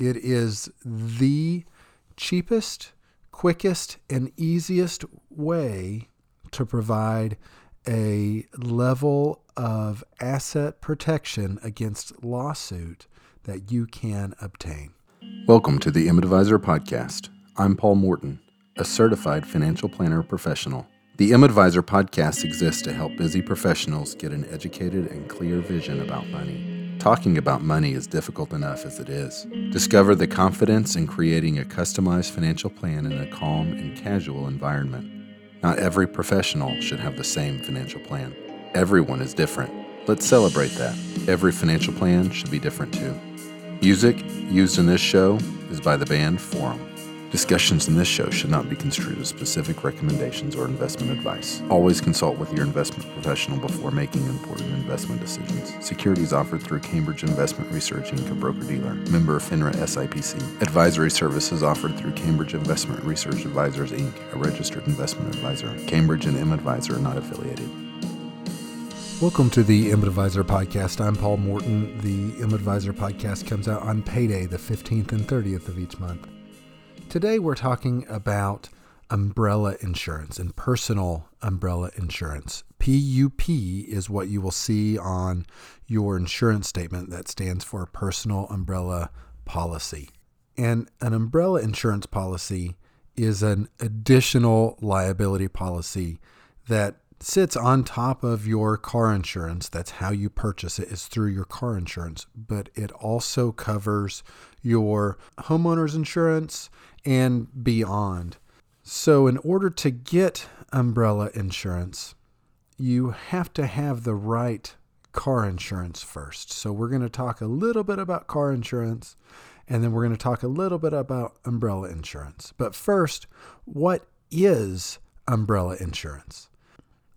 It is the cheapest, quickest, and easiest way to provide a level of asset protection against lawsuit that you can obtain. Welcome to the ImAdvisor podcast. I'm Paul Morton, a certified financial planner professional. The ImAdvisor podcast exists to help busy professionals get an educated and clear vision about money. Talking about money is difficult enough as it is. Discover the confidence in creating a customized financial plan in a calm and casual environment. Not every professional should have the same financial plan. Everyone is different. Let's celebrate that. Every financial plan should be different too. Music used in this show is by the band Forum. Discussions in this show should not be construed as specific recommendations or investment advice. Always consult with your investment professional before making important investment decisions. Securities offered through Cambridge Investment Research Inc., a broker dealer. Member FINRA SIPC. Advisory services offered through Cambridge Investment Research Advisors Inc., a registered investment advisor. Cambridge and M ImAdvisor are not affiliated. Welcome to the M ImAdvisor podcast. I'm Paul Morton. The M ImAdvisor podcast comes out on payday, the 15th and 30th of each month. Today we're talking about umbrella insurance and personal umbrella insurance. PUP is what you will see on your insurance statement that stands for personal umbrella policy. And an umbrella insurance policy is an additional liability policy that sits on top of your car insurance. That's how you purchase it, is through your car insurance. But it also covers your homeowner's insurance and beyond. So, in order to get umbrella insurance, you have to have the right car insurance first. So, we're going to talk a little bit about car insurance and then we're going to talk a little bit about umbrella insurance. But first, what is umbrella insurance?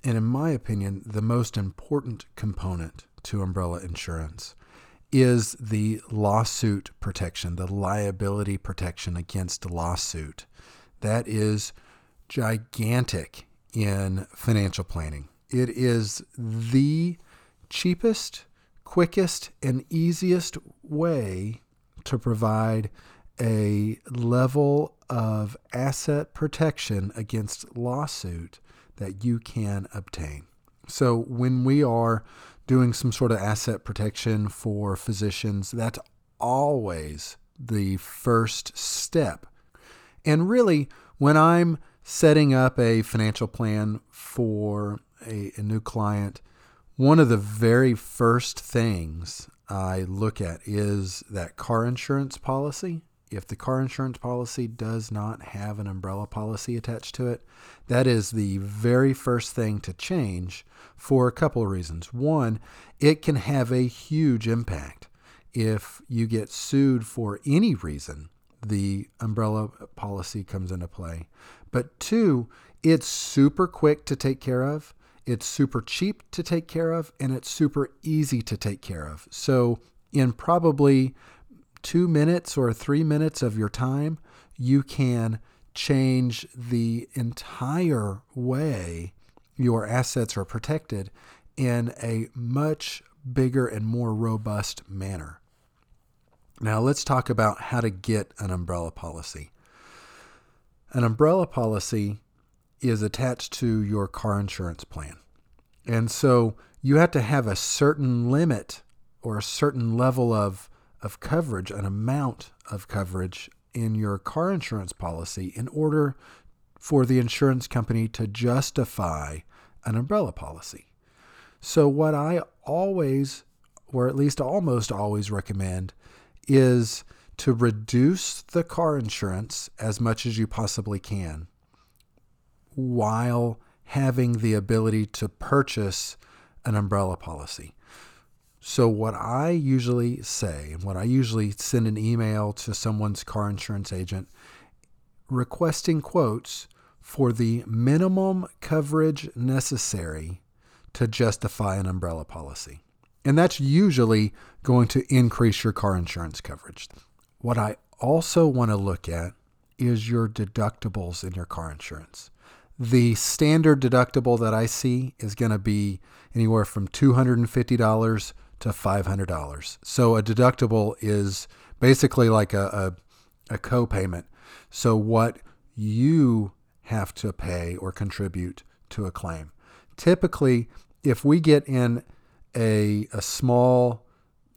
And in my opinion, the most important component to umbrella insurance is the lawsuit protection, the liability protection against lawsuit. That is gigantic in financial planning. It is the cheapest, quickest, and easiest way to provide a level of asset protection against lawsuit that you can obtain. So when we are doing some sort of asset protection for physicians, that's always the first step. And really, when I'm setting up a financial plan for a, a, new client, one of the very first things I look at is that car insurance policy if the car insurance policy does not have an umbrella policy attached to it, that is the very first thing to change for a couple of reasons. One, it can have a huge impact. If you get sued for any reason, the umbrella policy comes into play. But two, it's super quick to take care of, it's super cheap to take care of, and it's super easy to take care of. So, in probably two minutes or three minutes of your time, you can change the entire way your assets are protected in a much bigger and more robust manner. Now, let's talk about how to get an umbrella policy. An umbrella policy is attached to your car insurance plan. And so you have to have a certain limit or a certain level of of coverage, an amount of coverage in your car insurance policy in order for the insurance company to justify an umbrella policy. So, what I always, or at least almost always recommend, is to reduce the car insurance as much as you possibly can while having the ability to purchase an umbrella policy. So, what I usually say, and what I usually send an email to someone's car insurance agent requesting quotes for the minimum coverage necessary to justify an umbrella policy. And that's usually going to increase your car insurance coverage. What I also want to look at is your deductibles in your car insurance. The standard deductible that I see is going to be anywhere from $250 to $500. So a deductible is basically like a, a, a co payment. So, what you have to pay or contribute to a claim. Typically, if we get in a, a small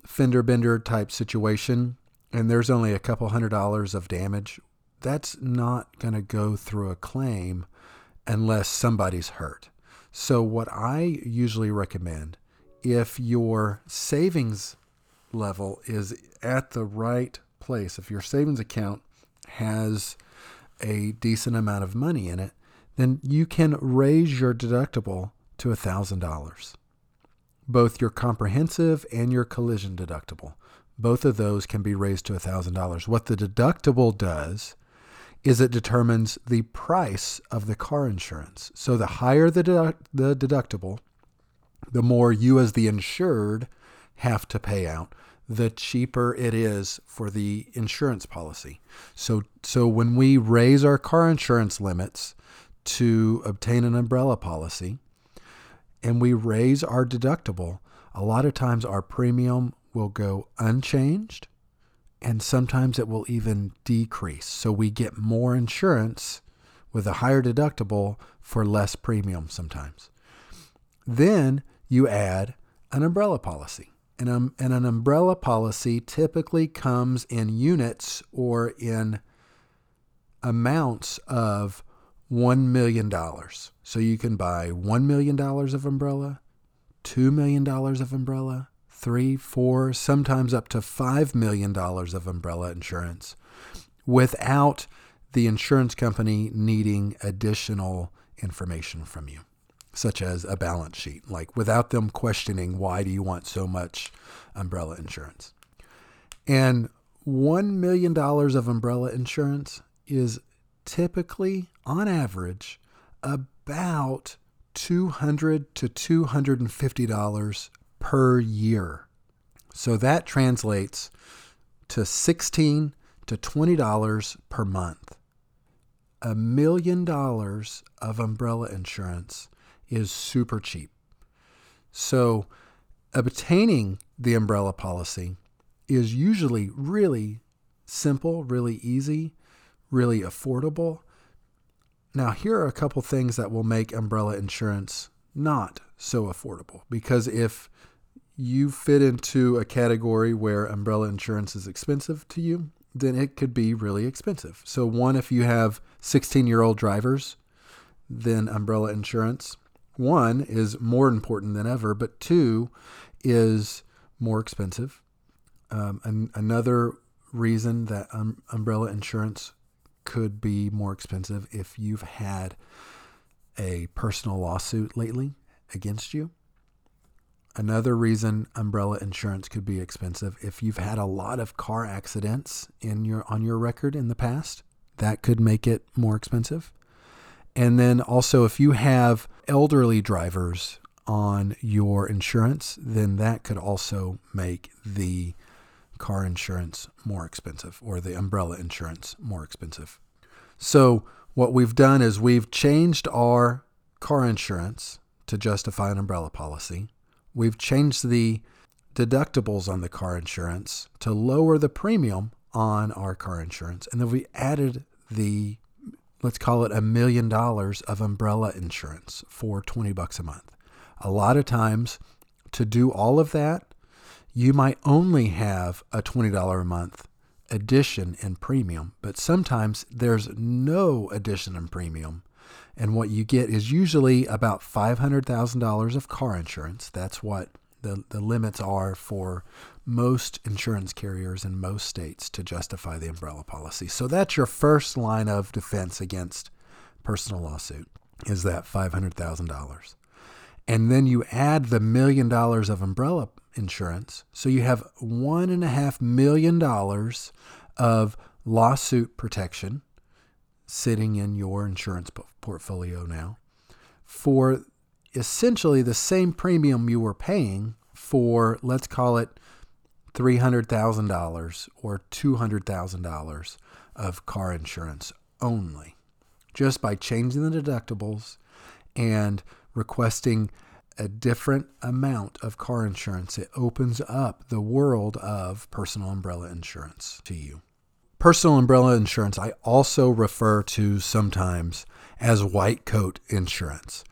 fender bender type situation and there's only a couple hundred dollars of damage, that's not going to go through a claim unless somebody's hurt. So, what I usually recommend if your savings level is at the right place, if your savings account has a decent amount of money in it, then you can raise your deductible to $1,000. Both your comprehensive and your collision deductible, both of those can be raised to $1,000. What the deductible does is it determines the price of the car insurance. So the higher the, the deductible, the more you as the insured have to pay out, the cheaper it is for the insurance policy. So so when we raise our car insurance limits to obtain an umbrella policy and we raise our deductible, a lot of times our premium will go unchanged and sometimes it will even decrease. So we get more insurance with a higher deductible for less premium sometimes. Then you add an umbrella policy. And, um, and an umbrella policy typically comes in units or in amounts of $1 million. So you can buy $1 million of umbrella, $2 million of umbrella, three, four, sometimes up to $5 million of umbrella insurance without the insurance company needing additional information from you such as a balance sheet, like without them questioning why do you want so much umbrella insurance. And $1 million of umbrella insurance is typically, on average, about 200 to $250 per year. So that translates to 16 to $20 per month. A million dollars of umbrella insurance is super cheap. So, obtaining the umbrella policy is usually really simple, really easy, really affordable. Now, here are a couple things that will make umbrella insurance not so affordable because if you fit into a category where umbrella insurance is expensive to you, then it could be really expensive. So, one, if you have 16 year old drivers, then umbrella insurance one is more important than ever, but two is more expensive. Um, an, another reason that um, umbrella insurance could be more expensive if you've had a personal lawsuit lately against you. Another reason umbrella insurance could be expensive if you've had a lot of car accidents in your on your record in the past, that could make it more expensive. And then also, if you have elderly drivers on your insurance, then that could also make the car insurance more expensive or the umbrella insurance more expensive. So, what we've done is we've changed our car insurance to justify an umbrella policy. We've changed the deductibles on the car insurance to lower the premium on our car insurance. And then we added the let's call it a million dollars of umbrella insurance for 20 bucks a month. A lot of times to do all of that, you might only have a $20 a month addition in premium, but sometimes there's no addition in premium. And what you get is usually about $500,000 of car insurance. That's what the, the limits are for most insurance carriers in most states to justify the umbrella policy. So that's your first line of defense against personal lawsuit is that $500,000. And then you add the million dollars of umbrella insurance. So you have one and a half million dollars of lawsuit protection sitting in your insurance portfolio now for essentially the same premium you were paying for, let's call it $300,000 or $200,000 of car insurance only, just by changing the deductibles and requesting a different amount of car insurance. It opens up the world of personal umbrella insurance to you. Personal umbrella insurance, I also refer to sometimes as white coat insurance.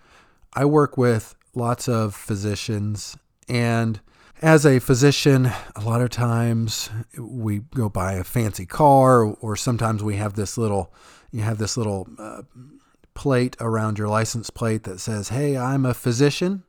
I work with lots of physicians, and as a physician, a lot of times we go buy a fancy car, or sometimes we have this little, you have this little uh, plate around your license plate that says, Hey, I'm a physician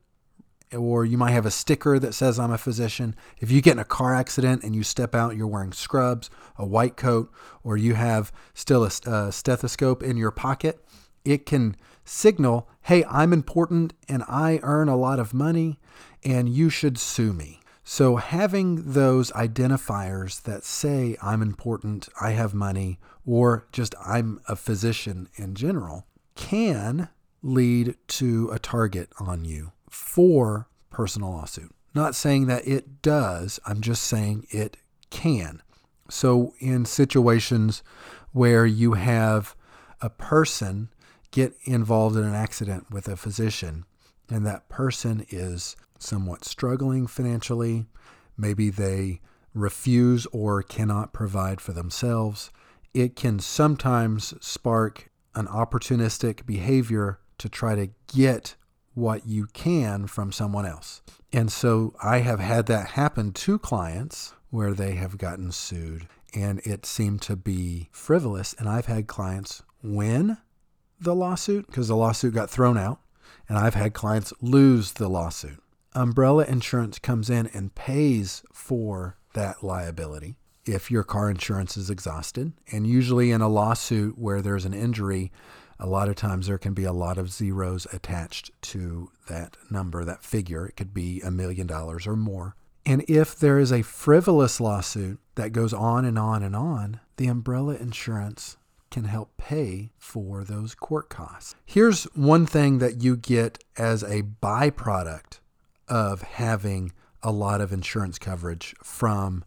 or you might have a sticker that says I'm a physician. If you get in a car accident and you step out, you're wearing scrubs, a white coat, or you have still a, a stethoscope in your pocket, it can signal, hey, I'm important and I earn a lot of money and you should sue me. So, having those identifiers that say I'm important, I have money, or just I'm a physician in general can lead to a target on you for personal lawsuit. Not saying that it does, I'm just saying it can. So, in situations where you have a person get involved in an accident with a physician, and that person is somewhat struggling financially, maybe they refuse or cannot provide for themselves, it can sometimes spark an opportunistic behavior to try to get what you can from someone else. And so I have had that happen to clients where they have gotten sued and it seemed to be frivolous. And I've had clients win the lawsuit because the lawsuit got thrown out. And I've had clients lose the lawsuit. Umbrella insurance comes in and pays for that liability if your car insurance is exhausted. And usually in a lawsuit where there's an injury, a lot of times there can be a lot of zeros attached to that number, that figure. It could be a million dollars or more. And if there is a frivolous lawsuit that goes on and on and on, the umbrella insurance can help pay for those court costs. Here's one thing that you get as a byproduct of having a lot of insurance coverage from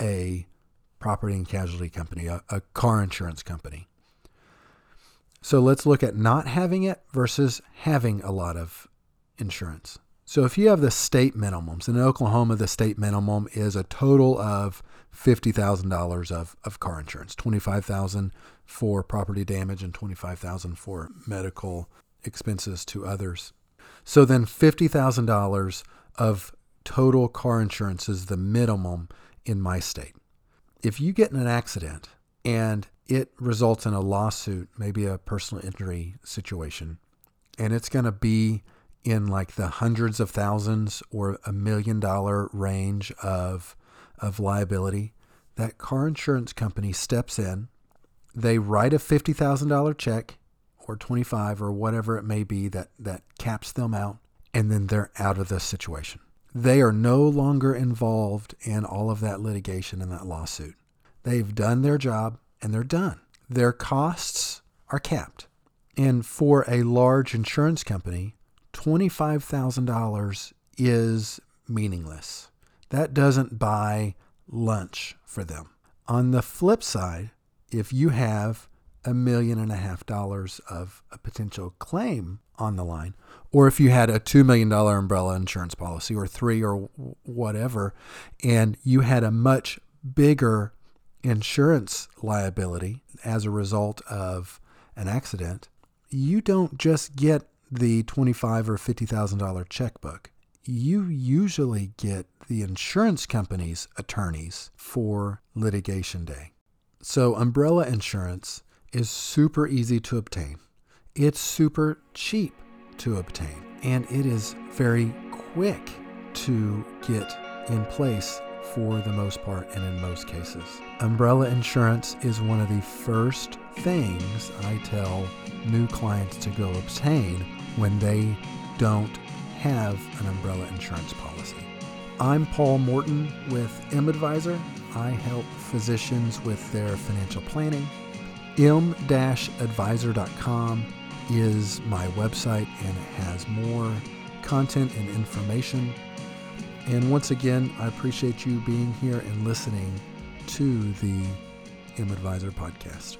a property and casualty company, a, a car insurance company. So let's look at not having it versus having a lot of insurance. So if you have the state minimums, in Oklahoma, the state minimum is a total of $50,000 of, of car insurance, 25000 for property damage and 25000 for medical expenses to others. So then $50,000 of total car insurance is the minimum in my state. If you get in an accident and it results in a lawsuit, maybe a personal injury situation, and it's going to be in like the hundreds of thousands or a million dollar range of of liability, that car insurance company steps in, they write a $50,000 check or 25 or whatever it may be that that caps them out and then they're out of the situation. They are no longer involved in all of that litigation and that lawsuit. They've done their job and they're done. Their costs are capped. And for a large insurance company, $25,000 is meaningless. That doesn't buy lunch for them. On the flip side, if you have a million and a half dollars of a potential claim on the line, or if you had a $2 million umbrella insurance policy or three or whatever, and you had a much bigger insurance liability as a result of an accident, you don't just get the twenty-five or fifty thousand dollar checkbook. You usually get the insurance company's attorneys for litigation day. So umbrella insurance is super easy to obtain. It's super cheap to obtain, and it is very quick to get in place for the most part and in most cases. Umbrella insurance is one of the first things I tell new clients to go obtain when they don't have an umbrella insurance policy. I'm Paul Morton with M-Advisor. I help physicians with their financial planning. m-advisor.com is my website and it has more content and information and once again, I appreciate you being here and listening to the M Advisor podcast.